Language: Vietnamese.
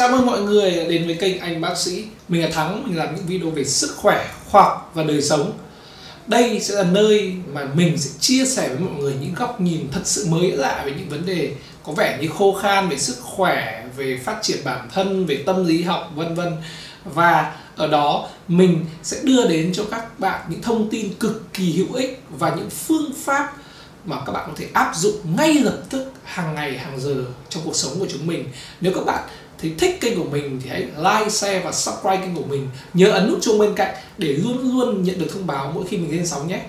Chào mừng mọi người đến với kênh Anh Bác Sĩ. Mình là Thắng, mình làm những video về sức khỏe, khoa học và đời sống. Đây sẽ là nơi mà mình sẽ chia sẻ với mọi người những góc nhìn thật sự mới lạ về những vấn đề có vẻ như khô khan về sức khỏe, về phát triển bản thân, về tâm lý học vân vân. Và ở đó mình sẽ đưa đến cho các bạn những thông tin cực kỳ hữu ích và những phương pháp mà các bạn có thể áp dụng ngay lập tức hàng ngày hàng giờ trong cuộc sống của chúng mình. Nếu các bạn thì thích kênh của mình thì hãy like, share và subscribe kênh của mình. Nhớ ấn nút chuông bên cạnh để luôn luôn nhận được thông báo mỗi khi mình lên sóng nhé.